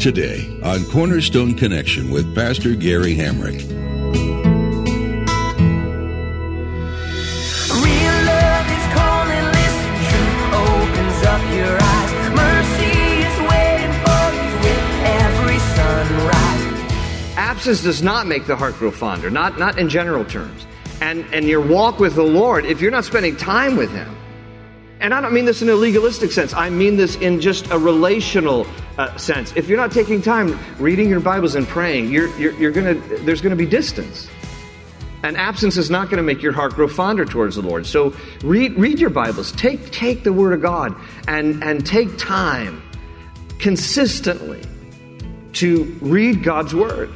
Today on Cornerstone Connection with Pastor Gary Hamrick. Real love is calling, listen, truth opens up your eyes. Mercy is waiting for you with every sunrise. Absence does not make the heart grow fonder, not, not in general terms. And, and your walk with the Lord, if you're not spending time with Him, and I don't mean this in a legalistic sense, I mean this in just a relational uh, sense. If you're not taking time reading your Bibles and praying, you're, you're, you're gonna, there's going to be distance. And absence is not going to make your heart grow fonder towards the Lord. So read, read your Bibles. Take, take the Word of God and, and take time consistently to read God's Word.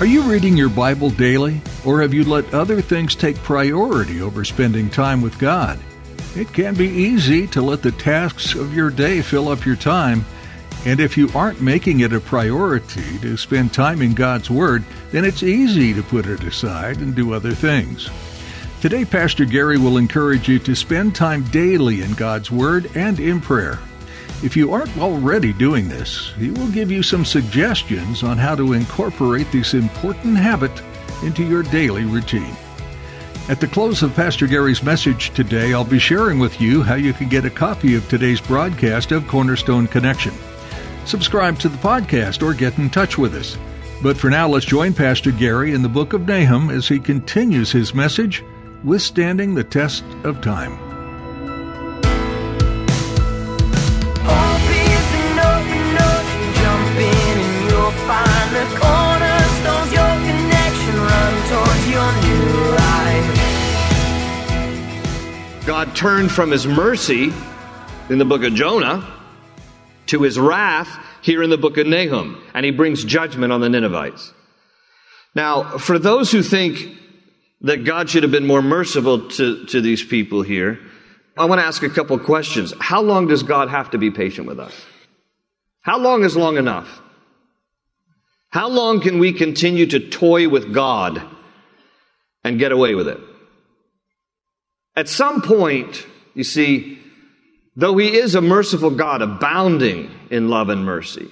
Are you reading your Bible daily, or have you let other things take priority over spending time with God? It can be easy to let the tasks of your day fill up your time, and if you aren't making it a priority to spend time in God's Word, then it's easy to put it aside and do other things. Today, Pastor Gary will encourage you to spend time daily in God's Word and in prayer. If you aren't already doing this, he will give you some suggestions on how to incorporate this important habit into your daily routine. At the close of Pastor Gary's message today, I'll be sharing with you how you can get a copy of today's broadcast of Cornerstone Connection. Subscribe to the podcast or get in touch with us. But for now, let's join Pastor Gary in the book of Nahum as he continues his message, Withstanding the Test of Time. God turned from his mercy in the book of Jonah to his wrath here in the book of Nahum, and he brings judgment on the Ninevites. Now, for those who think that God should have been more merciful to, to these people here, I want to ask a couple questions. How long does God have to be patient with us? How long is long enough? How long can we continue to toy with God and get away with it? At some point, you see, though He is a merciful God, abounding in love and mercy,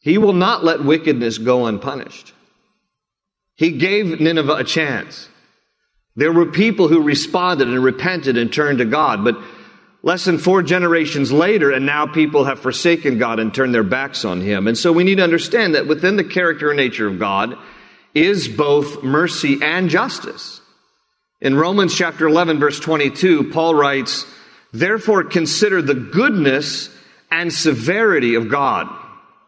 He will not let wickedness go unpunished. He gave Nineveh a chance. There were people who responded and repented and turned to God, but less than four generations later, and now people have forsaken God and turned their backs on Him. And so we need to understand that within the character and nature of God is both mercy and justice. In Romans chapter 11, verse 22, Paul writes, Therefore consider the goodness and severity of God.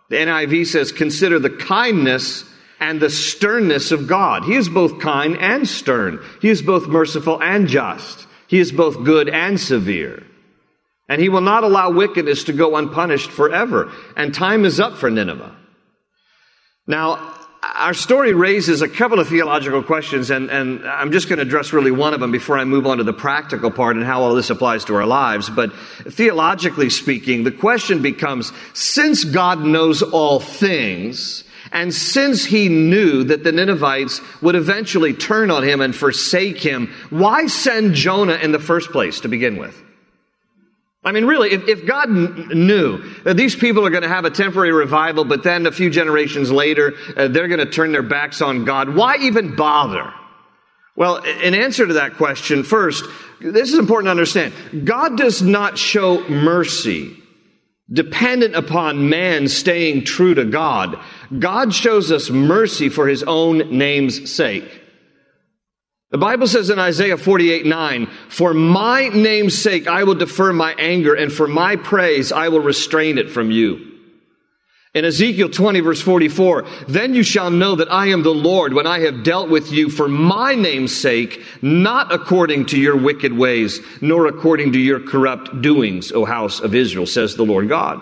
The NIV says, Consider the kindness and the sternness of God. He is both kind and stern. He is both merciful and just. He is both good and severe. And he will not allow wickedness to go unpunished forever. And time is up for Nineveh. Now, our story raises a couple of theological questions, and, and I'm just going to address really one of them before I move on to the practical part and how all this applies to our lives. But theologically speaking, the question becomes since God knows all things, and since he knew that the Ninevites would eventually turn on him and forsake him, why send Jonah in the first place to begin with? I mean, really, if, if God n- knew that these people are going to have a temporary revival, but then a few generations later, uh, they're going to turn their backs on God, why even bother? Well, in answer to that question, first, this is important to understand. God does not show mercy dependent upon man staying true to God. God shows us mercy for his own name's sake. The Bible says in Isaiah 48 9, For my name's sake I will defer my anger, and for my praise I will restrain it from you. In Ezekiel 20 verse 44, then you shall know that I am the Lord when I have dealt with you for my name's sake, not according to your wicked ways, nor according to your corrupt doings, O house of Israel, says the Lord God.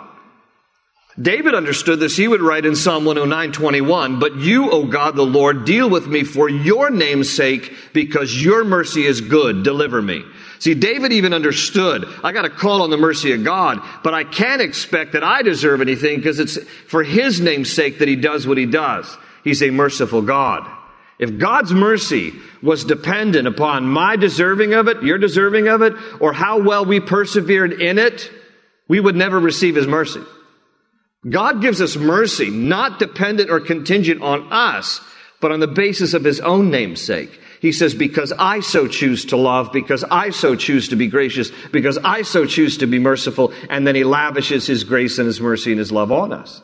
David understood this. He would write in Psalm 109, 21, But you, O God the Lord, deal with me for your name's sake, because your mercy is good. Deliver me. See, David even understood, I got to call on the mercy of God, but I can't expect that I deserve anything because it's for his name's sake that he does what he does. He's a merciful God. If God's mercy was dependent upon my deserving of it, your deserving of it, or how well we persevered in it, we would never receive his mercy. God gives us mercy, not dependent or contingent on us, but on the basis of his own namesake. He says, because I so choose to love, because I so choose to be gracious, because I so choose to be merciful, and then he lavishes his grace and his mercy and his love on us.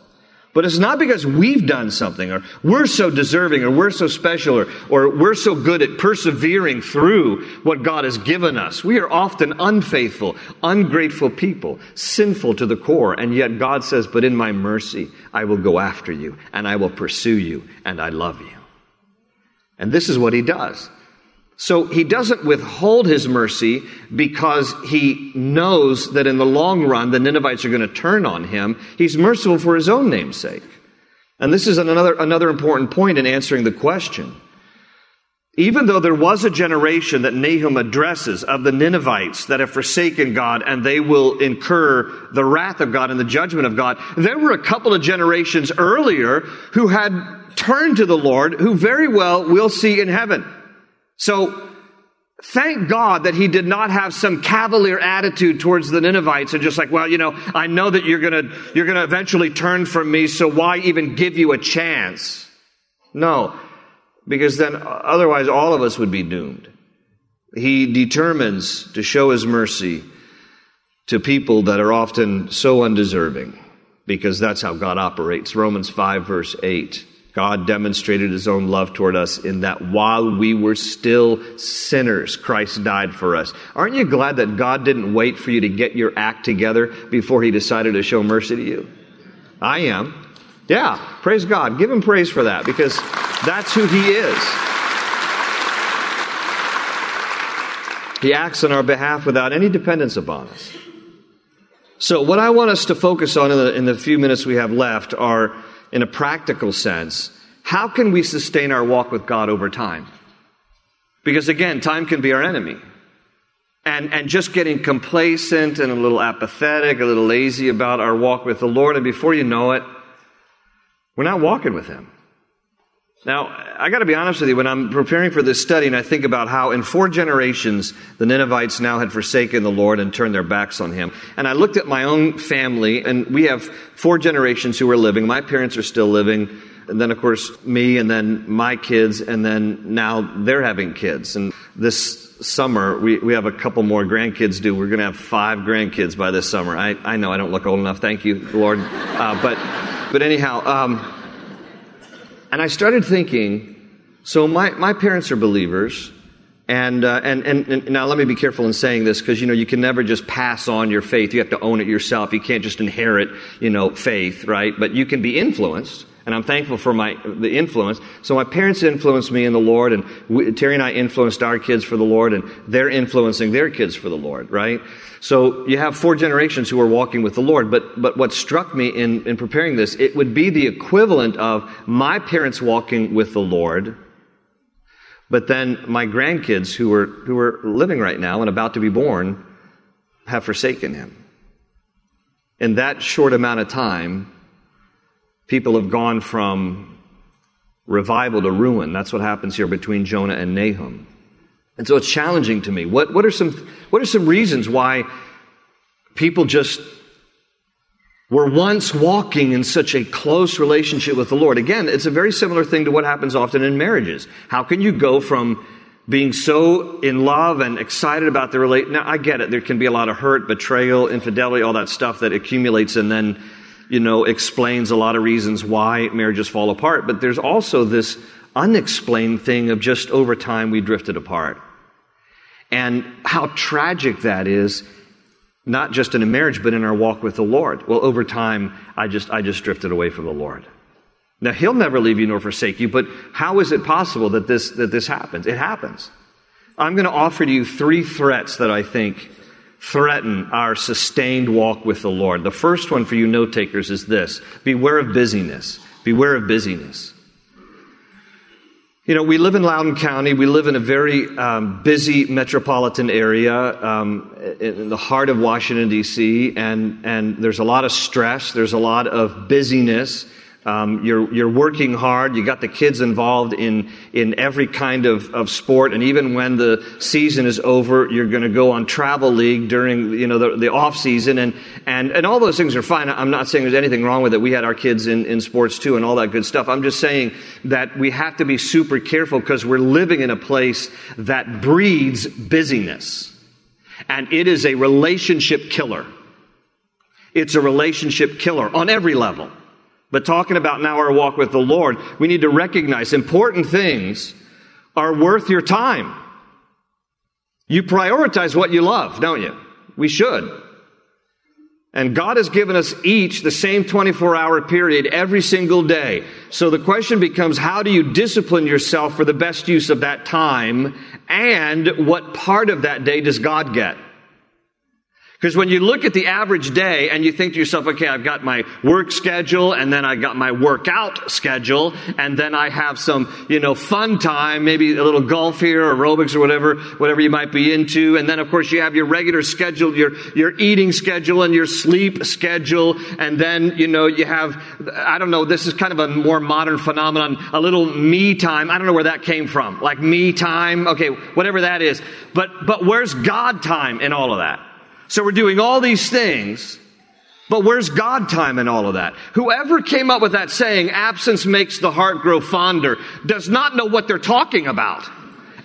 But it's not because we've done something, or we're so deserving, or we're so special, or, or we're so good at persevering through what God has given us. We are often unfaithful, ungrateful people, sinful to the core, and yet God says, But in my mercy, I will go after you, and I will pursue you, and I love you. And this is what he does. So he doesn't withhold his mercy because he knows that in the long run the Ninevites are going to turn on him. He's merciful for his own name's sake. And this is another, another important point in answering the question. Even though there was a generation that Nahum addresses of the Ninevites that have forsaken God and they will incur the wrath of God and the judgment of God, there were a couple of generations earlier who had turned to the Lord, who very well we'll see in heaven. So, thank God that he did not have some cavalier attitude towards the Ninevites and just like, well, you know, I know that you're gonna, you're gonna eventually turn from me, so why even give you a chance? No, because then otherwise all of us would be doomed. He determines to show his mercy to people that are often so undeserving because that's how God operates. Romans 5 verse 8. God demonstrated his own love toward us in that while we were still sinners, Christ died for us. Aren't you glad that God didn't wait for you to get your act together before he decided to show mercy to you? I am. Yeah, praise God. Give him praise for that because that's who he is. He acts on our behalf without any dependence upon us. So, what I want us to focus on in the, in the few minutes we have left are in a practical sense, how can we sustain our walk with God over time? Because again, time can be our enemy. And, and just getting complacent and a little apathetic, a little lazy about our walk with the Lord, and before you know it, we're not walking with Him. Now, I got to be honest with you, when I'm preparing for this study and I think about how in four generations the Ninevites now had forsaken the Lord and turned their backs on Him, and I looked at my own family, and we have four generations who are living. My parents are still living, and then, of course, me, and then my kids, and then now they're having kids. And this summer, we, we have a couple more grandkids due. We're going to have five grandkids by this summer. I, I know I don't look old enough, thank you, Lord. Uh, but, but anyhow, um, and I started thinking, so my, my parents are believers. And, uh, and, and, and, now let me be careful in saying this because, you know, you can never just pass on your faith. You have to own it yourself. You can't just inherit, you know, faith, right? But you can be influenced. And I'm thankful for my, the influence. So my parents influenced me in the Lord and we, Terry and I influenced our kids for the Lord and they're influencing their kids for the Lord, right? So you have four generations who are walking with the Lord. But, but what struck me in, in preparing this, it would be the equivalent of my parents walking with the Lord, but then my grandkids who are, who are living right now and about to be born have forsaken him. In that short amount of time, people have gone from revival to ruin. That's what happens here between Jonah and Nahum. And so it's challenging to me. What, what, are some, what are some reasons why people just were once walking in such a close relationship with the Lord? Again, it's a very similar thing to what happens often in marriages. How can you go from being so in love and excited about the relate? Now, I get it. There can be a lot of hurt, betrayal, infidelity, all that stuff that accumulates and then, you know, explains a lot of reasons why marriages fall apart. But there's also this unexplained thing of just over time we drifted apart and how tragic that is Not just in a marriage, but in our walk with the Lord. Well, over time, I just, I just drifted away from the Lord. Now, He'll never leave you nor forsake you, but how is it possible that this, that this happens? It happens. I'm going to offer to you three threats that I think threaten our sustained walk with the Lord. The first one for you note takers is this beware of busyness. Beware of busyness. You know, we live in Loudoun County. We live in a very um, busy metropolitan area um, in the heart of Washington, D.C., and, and there's a lot of stress, there's a lot of busyness. Um, you're, you're working hard. You got the kids involved in, in every kind of, of sport. And even when the season is over, you're going to go on travel league during, you know, the, the off season. And, and, and all those things are fine. I'm not saying there's anything wrong with it. We had our kids in, in sports too and all that good stuff. I'm just saying that we have to be super careful because we're living in a place that breeds busyness. And it is a relationship killer. It's a relationship killer on every level. But talking about now our walk with the Lord, we need to recognize important things are worth your time. You prioritize what you love, don't you? We should. And God has given us each the same 24 hour period every single day. So the question becomes how do you discipline yourself for the best use of that time? And what part of that day does God get? Because when you look at the average day and you think to yourself, okay, I've got my work schedule and then I got my workout schedule and then I have some, you know, fun time, maybe a little golf here aerobics or whatever, whatever you might be into. And then of course you have your regular schedule, your, your eating schedule and your sleep schedule. And then, you know, you have, I don't know, this is kind of a more modern phenomenon, a little me time. I don't know where that came from. Like me time. Okay, whatever that is. But, but where's God time in all of that? So we're doing all these things, but where's God time in all of that? Whoever came up with that saying, absence makes the heart grow fonder, does not know what they're talking about.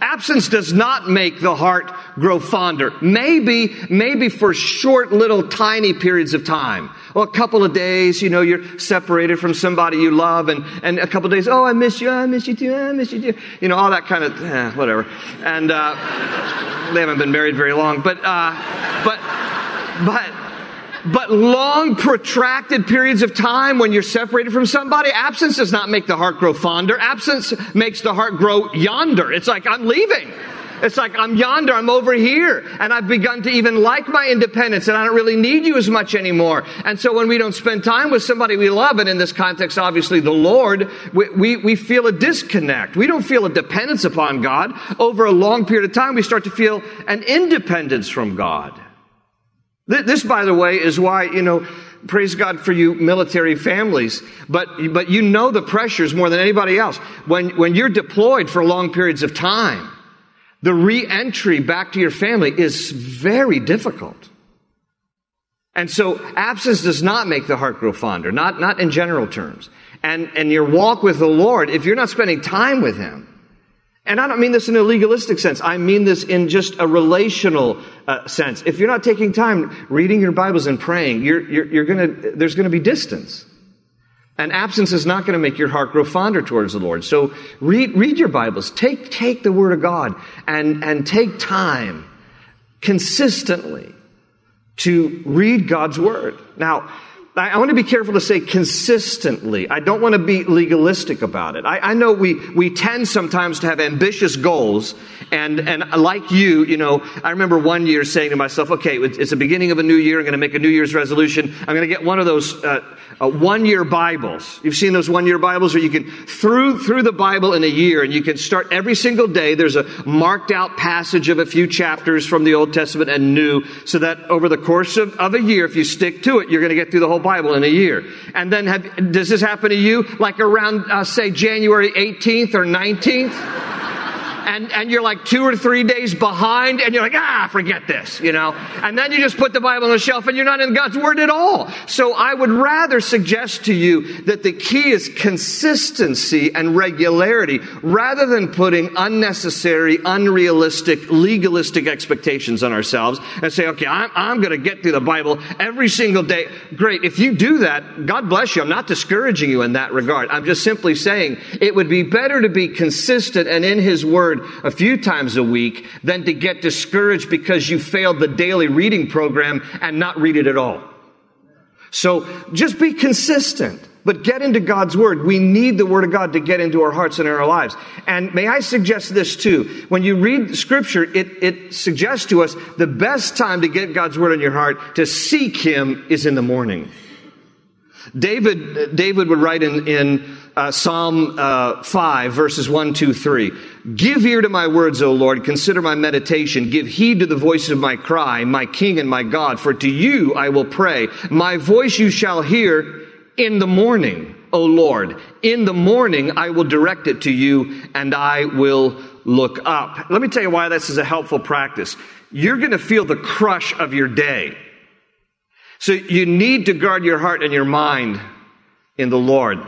Absence does not make the heart grow fonder. Maybe, maybe for short little tiny periods of time. Well, a couple of days, you know, you're separated from somebody you love and, and a couple of days, oh, I miss you, I miss you too, I miss you too. You know, all that kind of, eh, whatever. And, uh, they haven't been married very long, but, uh, but, but, but long, protracted periods of time when you're separated from somebody, absence does not make the heart grow fonder. Absence makes the heart grow yonder. It's like, I'm leaving. It's like, I'm yonder, I'm over here. And I've begun to even like my independence and I don't really need you as much anymore. And so when we don't spend time with somebody we love, and in this context, obviously the Lord, we, we, we feel a disconnect. We don't feel a dependence upon God. Over a long period of time, we start to feel an independence from God. This, by the way, is why, you know, praise God for you military families, but, but you know the pressures more than anybody else. When, when you're deployed for long periods of time, the re-entry back to your family is very difficult. And so absence does not make the heart grow fonder, not, not in general terms. And, and your walk with the Lord, if you're not spending time with Him, and I don't mean this in a legalistic sense. I mean this in just a relational uh, sense. If you're not taking time reading your Bibles and praying, you're, you're, you're gonna, there's going to be distance. And absence is not going to make your heart grow fonder towards the Lord. So read, read your Bibles. Take, take the Word of God and, and take time consistently to read God's Word. Now, I want to be careful to say consistently. I don't want to be legalistic about it. I, I, know we, we tend sometimes to have ambitious goals, and, and like you, you know, I remember one year saying to myself, okay, it's the beginning of a new year, I'm going to make a New Year's resolution. I'm going to get one of those uh, uh, one year Bibles. You've seen those one year Bibles where you can, through, through the Bible in a year, and you can start every single day. There's a marked out passage of a few chapters from the Old Testament and New, so that over the course of, of a year, if you stick to it, you're going to get through the whole Bible in a year. And then have, does this happen to you? Like around, uh, say, January 18th or 19th? And, and you're like two or three days behind and you're like, ah, forget this, you know? And then you just put the Bible on the shelf and you're not in God's Word at all. So I would rather suggest to you that the key is consistency and regularity rather than putting unnecessary, unrealistic, legalistic expectations on ourselves and say, okay, I'm, I'm going to get through the Bible every single day. Great. If you do that, God bless you. I'm not discouraging you in that regard. I'm just simply saying it would be better to be consistent and in His Word Word a few times a week than to get discouraged because you failed the daily reading program and not read it at all. So just be consistent, but get into God's Word. We need the Word of God to get into our hearts and our lives. And may I suggest this too? When you read Scripture, it, it suggests to us the best time to get God's Word in your heart to seek Him is in the morning. David, David would write in, in uh, Psalm uh, 5, verses 1, 2, 3. Give ear to my words, O Lord. Consider my meditation. Give heed to the voice of my cry, my King and my God. For to you I will pray. My voice you shall hear in the morning, O Lord. In the morning I will direct it to you and I will look up. Let me tell you why this is a helpful practice. You're going to feel the crush of your day. So you need to guard your heart and your mind in the Lord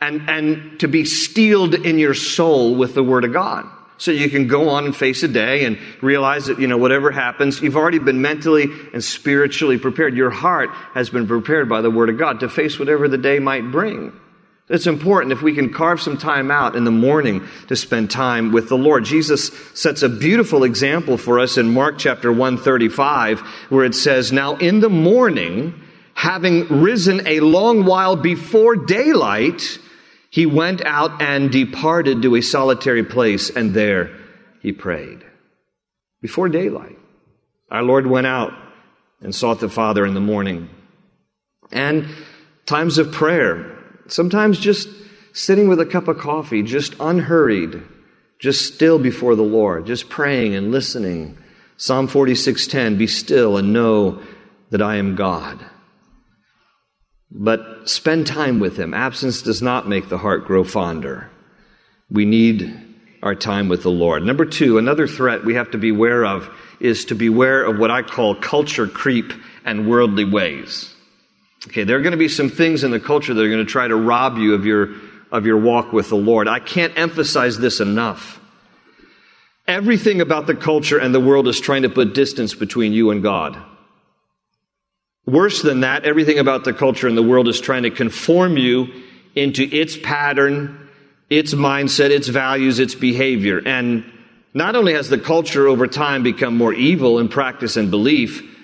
and, and to be steeled in your soul with the Word of God. So you can go on and face a day and realize that, you know, whatever happens, you've already been mentally and spiritually prepared. Your heart has been prepared by the Word of God to face whatever the day might bring. It's important if we can carve some time out in the morning to spend time with the Lord. Jesus sets a beautiful example for us in Mark chapter 135 where it says, Now in the morning, having risen a long while before daylight, he went out and departed to a solitary place and there he prayed. Before daylight. Our Lord went out and sought the Father in the morning. And times of prayer Sometimes just sitting with a cup of coffee, just unhurried, just still before the Lord, just praying and listening. Psalm 46:10, be still and know that I am God. But spend time with him. Absence does not make the heart grow fonder. We need our time with the Lord. Number 2, another threat we have to be aware of is to beware of what I call culture creep and worldly ways. Okay, there are going to be some things in the culture that are going to try to rob you of your, of your walk with the Lord. I can't emphasize this enough. Everything about the culture and the world is trying to put distance between you and God. Worse than that, everything about the culture and the world is trying to conform you into its pattern, its mindset, its values, its behavior. And not only has the culture over time become more evil in practice and belief,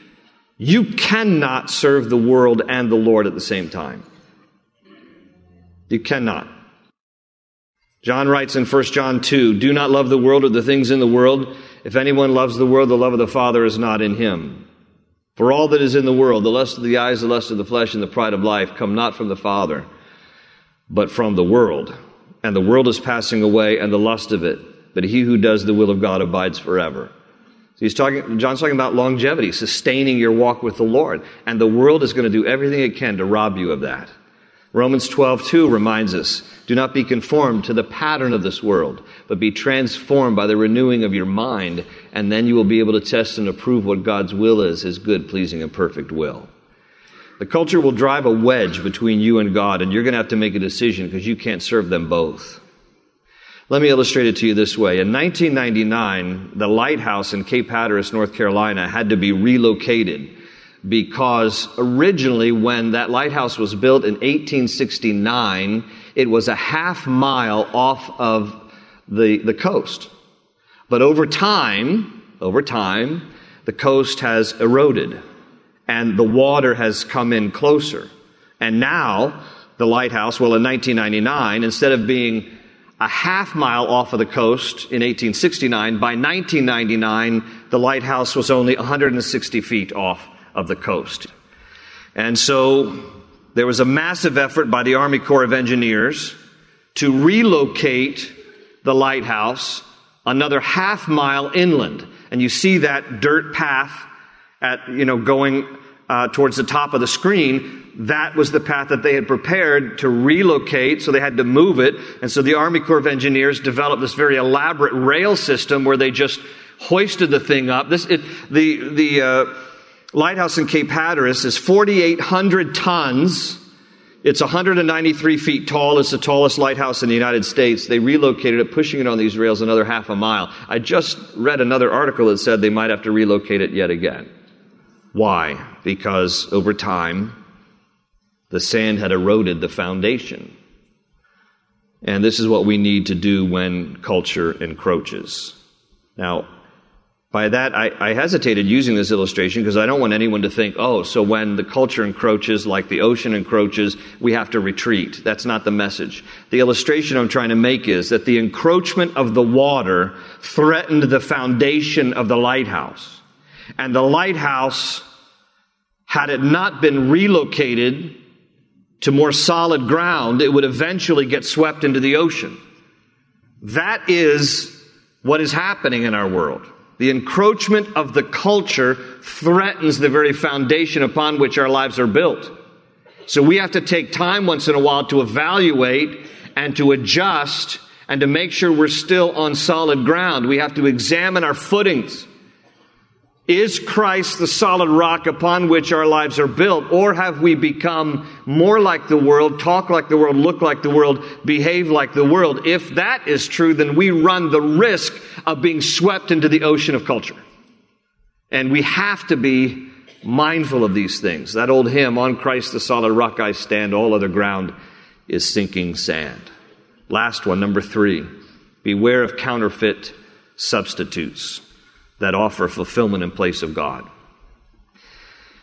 you cannot serve the world and the Lord at the same time. You cannot. John writes in 1 John 2 Do not love the world or the things in the world. If anyone loves the world, the love of the Father is not in him. For all that is in the world, the lust of the eyes, the lust of the flesh, and the pride of life, come not from the Father, but from the world. And the world is passing away, and the lust of it. But he who does the will of God abides forever. He's talking, John's talking about longevity, sustaining your walk with the Lord. And the world is going to do everything it can to rob you of that. Romans 12, 2 reminds us, do not be conformed to the pattern of this world, but be transformed by the renewing of your mind, and then you will be able to test and approve what God's will is, his good, pleasing, and perfect will. The culture will drive a wedge between you and God, and you're going to have to make a decision because you can't serve them both. Let me illustrate it to you this way. In 1999, the lighthouse in Cape Hatteras, North Carolina, had to be relocated because originally, when that lighthouse was built in 1869, it was a half mile off of the, the coast. But over time, over time, the coast has eroded and the water has come in closer. And now, the lighthouse, well, in 1999, instead of being a half mile off of the coast in 1869. By 1999, the lighthouse was only 160 feet off of the coast. And so there was a massive effort by the Army Corps of Engineers to relocate the lighthouse another half mile inland. And you see that dirt path at, you know, going uh, towards the top of the screen that was the path that they had prepared to relocate, so they had to move it. And so the Army Corps of Engineers developed this very elaborate rail system where they just hoisted the thing up. This, it, the, the uh, lighthouse in Cape Hatteras is 4,800 tons. It's 193 feet tall. It's the tallest lighthouse in the United States. They relocated it, pushing it on these rails another half a mile. I just read another article that said they might have to relocate it yet again. Why? Because over time, the sand had eroded the foundation. And this is what we need to do when culture encroaches. Now, by that, I, I hesitated using this illustration because I don't want anyone to think, oh, so when the culture encroaches, like the ocean encroaches, we have to retreat. That's not the message. The illustration I'm trying to make is that the encroachment of the water threatened the foundation of the lighthouse. And the lighthouse, had it not been relocated to more solid ground, it would eventually get swept into the ocean. That is what is happening in our world. The encroachment of the culture threatens the very foundation upon which our lives are built. So we have to take time once in a while to evaluate and to adjust and to make sure we're still on solid ground. We have to examine our footings. Is Christ the solid rock upon which our lives are built? Or have we become more like the world, talk like the world, look like the world, behave like the world? If that is true, then we run the risk of being swept into the ocean of culture. And we have to be mindful of these things. That old hymn, On Christ the solid rock I stand, all other ground is sinking sand. Last one, number three. Beware of counterfeit substitutes that offer fulfillment in place of God.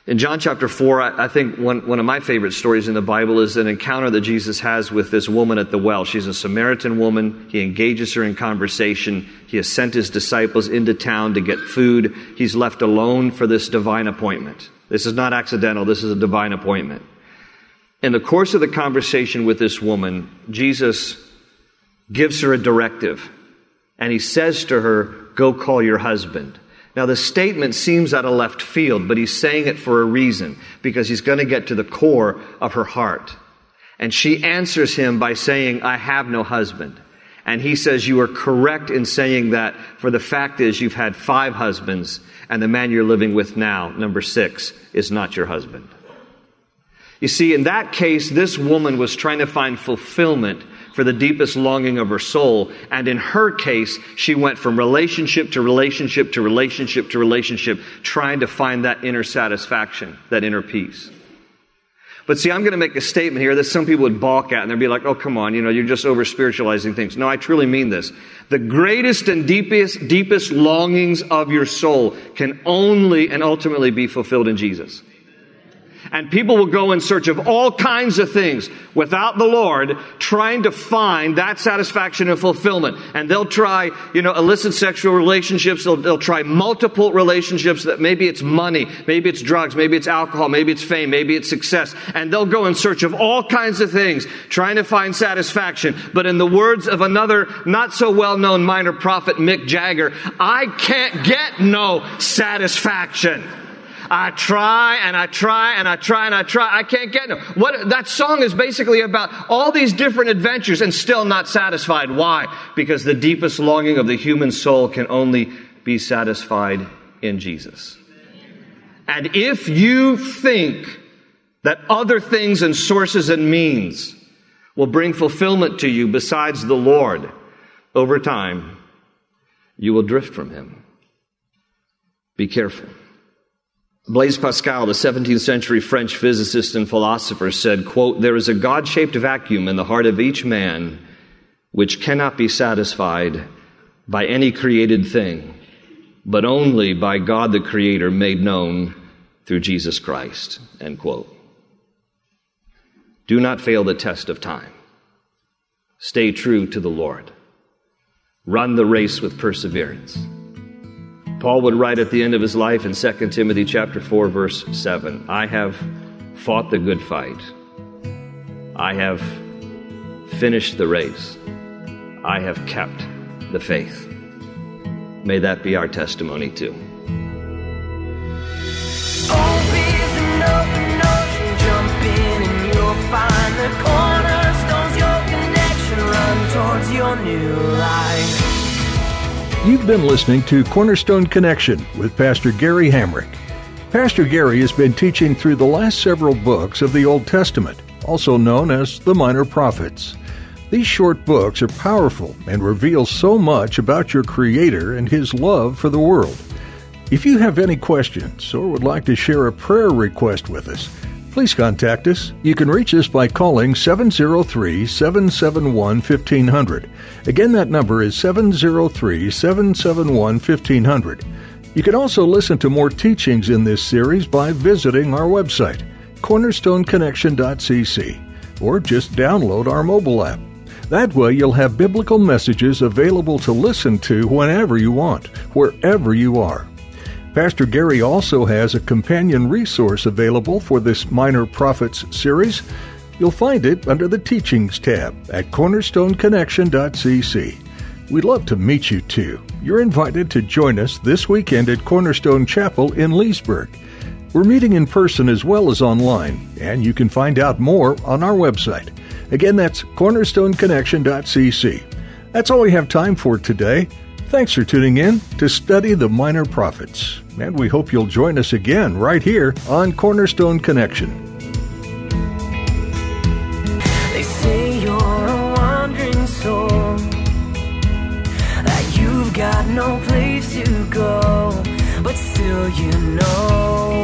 In John chapter 4, I, I think one, one of my favorite stories in the Bible is an encounter that Jesus has with this woman at the well. She's a Samaritan woman. He engages her in conversation. He has sent his disciples into town to get food. He's left alone for this divine appointment. This is not accidental, this is a divine appointment. In the course of the conversation with this woman, Jesus gives her a directive. And he says to her, Go call your husband. Now, the statement seems out of left field, but he's saying it for a reason, because he's going to get to the core of her heart. And she answers him by saying, I have no husband. And he says, You are correct in saying that, for the fact is, you've had five husbands, and the man you're living with now, number six, is not your husband. You see, in that case, this woman was trying to find fulfillment for the deepest longing of her soul. And in her case, she went from relationship to relationship to relationship to relationship, trying to find that inner satisfaction, that inner peace. But see, I'm going to make a statement here that some people would balk at and they'd be like, oh, come on, you know, you're just over spiritualizing things. No, I truly mean this. The greatest and deepest, deepest longings of your soul can only and ultimately be fulfilled in Jesus. And people will go in search of all kinds of things without the Lord, trying to find that satisfaction and fulfillment. And they'll try, you know, illicit sexual relationships. They'll, they'll try multiple relationships that maybe it's money, maybe it's drugs, maybe it's alcohol, maybe it's fame, maybe it's success. And they'll go in search of all kinds of things, trying to find satisfaction. But in the words of another not so well known minor prophet, Mick Jagger, I can't get no satisfaction. I try and I try and I try and I try. I can't get them. What that song is basically about all these different adventures and still not satisfied. Why? Because the deepest longing of the human soul can only be satisfied in Jesus. And if you think that other things and sources and means will bring fulfillment to you besides the Lord, over time, you will drift from Him. Be careful. Blaise Pascal, the 17th century French physicist and philosopher, said, quote, There is a God shaped vacuum in the heart of each man which cannot be satisfied by any created thing, but only by God the Creator made known through Jesus Christ. End quote. Do not fail the test of time. Stay true to the Lord. Run the race with perseverance. Paul would write at the end of his life in 2 Timothy chapter 4 verse 7, I have fought the good fight. I have finished the race. I have kept the faith. May that be our testimony too. You've been listening to Cornerstone Connection with Pastor Gary Hamrick. Pastor Gary has been teaching through the last several books of the Old Testament, also known as the Minor Prophets. These short books are powerful and reveal so much about your Creator and His love for the world. If you have any questions or would like to share a prayer request with us, please contact us. You can reach us by calling 703 771 1500. Again, that number is 703 771 1500. You can also listen to more teachings in this series by visiting our website, cornerstoneconnection.cc, or just download our mobile app. That way, you'll have biblical messages available to listen to whenever you want, wherever you are. Pastor Gary also has a companion resource available for this Minor Prophets series. You'll find it under the Teachings tab at cornerstoneconnection.cc. We'd love to meet you too. You're invited to join us this weekend at Cornerstone Chapel in Leesburg. We're meeting in person as well as online, and you can find out more on our website. Again, that's cornerstoneconnection.cc. That's all we have time for today. Thanks for tuning in to study the minor prophets, and we hope you'll join us again right here on Cornerstone Connection. They say you're a wandering soul, that you've got no place to go, but still you know